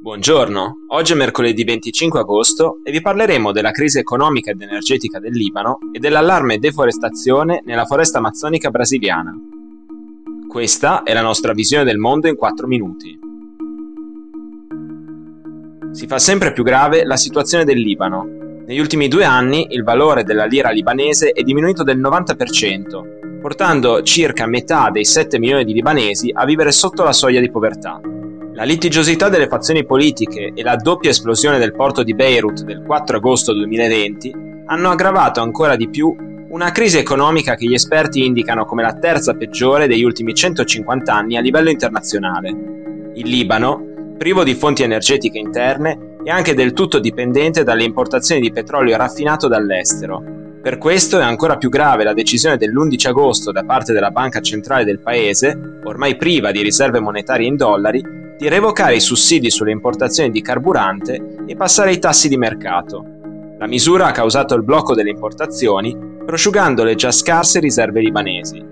Buongiorno, oggi è mercoledì 25 agosto e vi parleremo della crisi economica ed energetica del Libano e dell'allarme deforestazione nella foresta amazzonica brasiliana. Questa è la nostra visione del mondo in 4 minuti. Si fa sempre più grave la situazione del Libano. Negli ultimi due anni il valore della lira libanese è diminuito del 90%, portando circa metà dei 7 milioni di libanesi a vivere sotto la soglia di povertà. La litigiosità delle fazioni politiche e la doppia esplosione del porto di Beirut del 4 agosto 2020 hanno aggravato ancora di più una crisi economica che gli esperti indicano come la terza peggiore degli ultimi 150 anni a livello internazionale. Il Libano, privo di fonti energetiche interne, è anche del tutto dipendente dalle importazioni di petrolio raffinato dall'estero. Per questo è ancora più grave la decisione dell'11 agosto da parte della Banca Centrale del Paese, ormai priva di riserve monetarie in dollari, di revocare i sussidi sulle importazioni di carburante e passare ai tassi di mercato. La misura ha causato il blocco delle importazioni, prosciugando le già scarse riserve libanesi.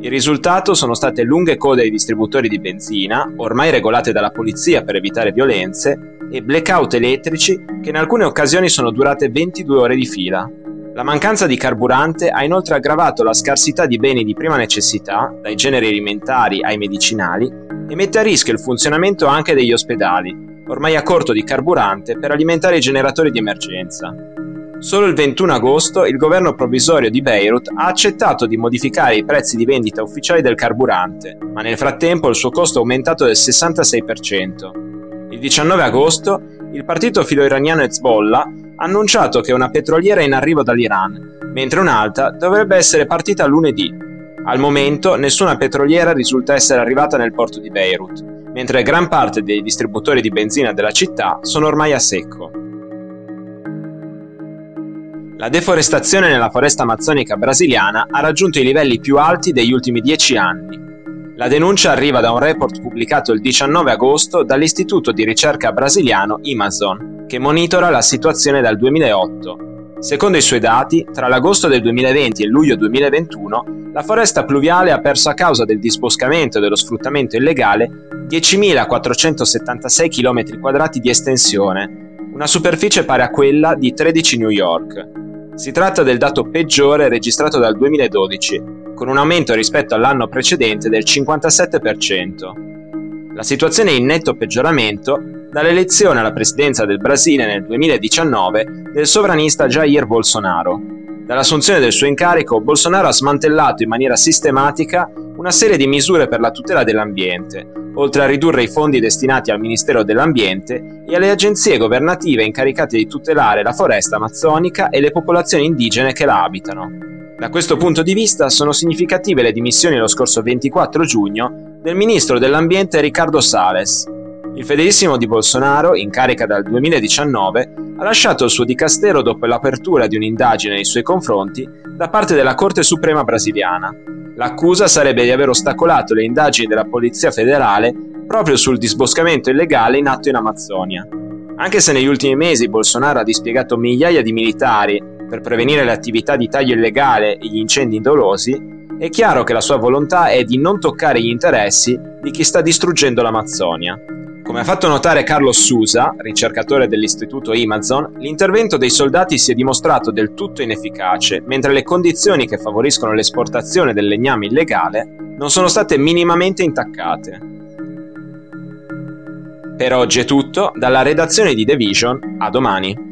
Il risultato sono state lunghe code ai distributori di benzina, ormai regolate dalla polizia per evitare violenze, e blackout elettrici che in alcune occasioni sono durate 22 ore di fila. La mancanza di carburante ha inoltre aggravato la scarsità di beni di prima necessità, dai generi alimentari ai medicinali, e mette a rischio il funzionamento anche degli ospedali, ormai a corto di carburante per alimentare i generatori di emergenza. Solo il 21 agosto il governo provvisorio di Beirut ha accettato di modificare i prezzi di vendita ufficiali del carburante, ma nel frattempo il suo costo è aumentato del 66%. Il 19 agosto il partito filo-iraniano Hezbollah ha annunciato che una petroliera è in arrivo dall'Iran, mentre un'altra dovrebbe essere partita lunedì, al momento nessuna petroliera risulta essere arrivata nel porto di Beirut, mentre gran parte dei distributori di benzina della città sono ormai a secco. La deforestazione nella foresta amazzonica brasiliana ha raggiunto i livelli più alti degli ultimi dieci anni. La denuncia arriva da un report pubblicato il 19 agosto dall'istituto di ricerca brasiliano Amazon, che monitora la situazione dal 2008 Secondo i suoi dati, tra l'agosto del 2020 e luglio 2021, la foresta pluviale ha perso a causa del disboscamento e dello sfruttamento illegale 10.476 km2 di estensione, una superficie pari a quella di 13 New York. Si tratta del dato peggiore registrato dal 2012, con un aumento rispetto all'anno precedente del 57%. La situazione è in netto peggioramento dall'elezione alla presidenza del Brasile nel 2019 del sovranista Jair Bolsonaro. Dall'assunzione del suo incarico, Bolsonaro ha smantellato in maniera sistematica una serie di misure per la tutela dell'ambiente, oltre a ridurre i fondi destinati al Ministero dell'Ambiente e alle agenzie governative incaricate di tutelare la foresta amazzonica e le popolazioni indigene che la abitano. Da questo punto di vista sono significative le dimissioni lo scorso 24 giugno del ministro dell'ambiente Riccardo Sales. Il fedelissimo di Bolsonaro, in carica dal 2019, ha lasciato il suo dicastero dopo l'apertura di un'indagine nei suoi confronti da parte della Corte Suprema brasiliana. L'accusa sarebbe di aver ostacolato le indagini della Polizia federale proprio sul disboscamento illegale in atto in Amazzonia. Anche se negli ultimi mesi Bolsonaro ha dispiegato migliaia di militari per prevenire le attività di taglio illegale e gli incendi dolosi, è chiaro che la sua volontà è di non toccare gli interessi di chi sta distruggendo l'Amazzonia. Come ha fatto notare Carlos Sousa, ricercatore dell'istituto Amazon, l'intervento dei soldati si è dimostrato del tutto inefficace, mentre le condizioni che favoriscono l'esportazione del legname illegale non sono state minimamente intaccate. Per oggi è tutto, dalla redazione di The Vision, a domani.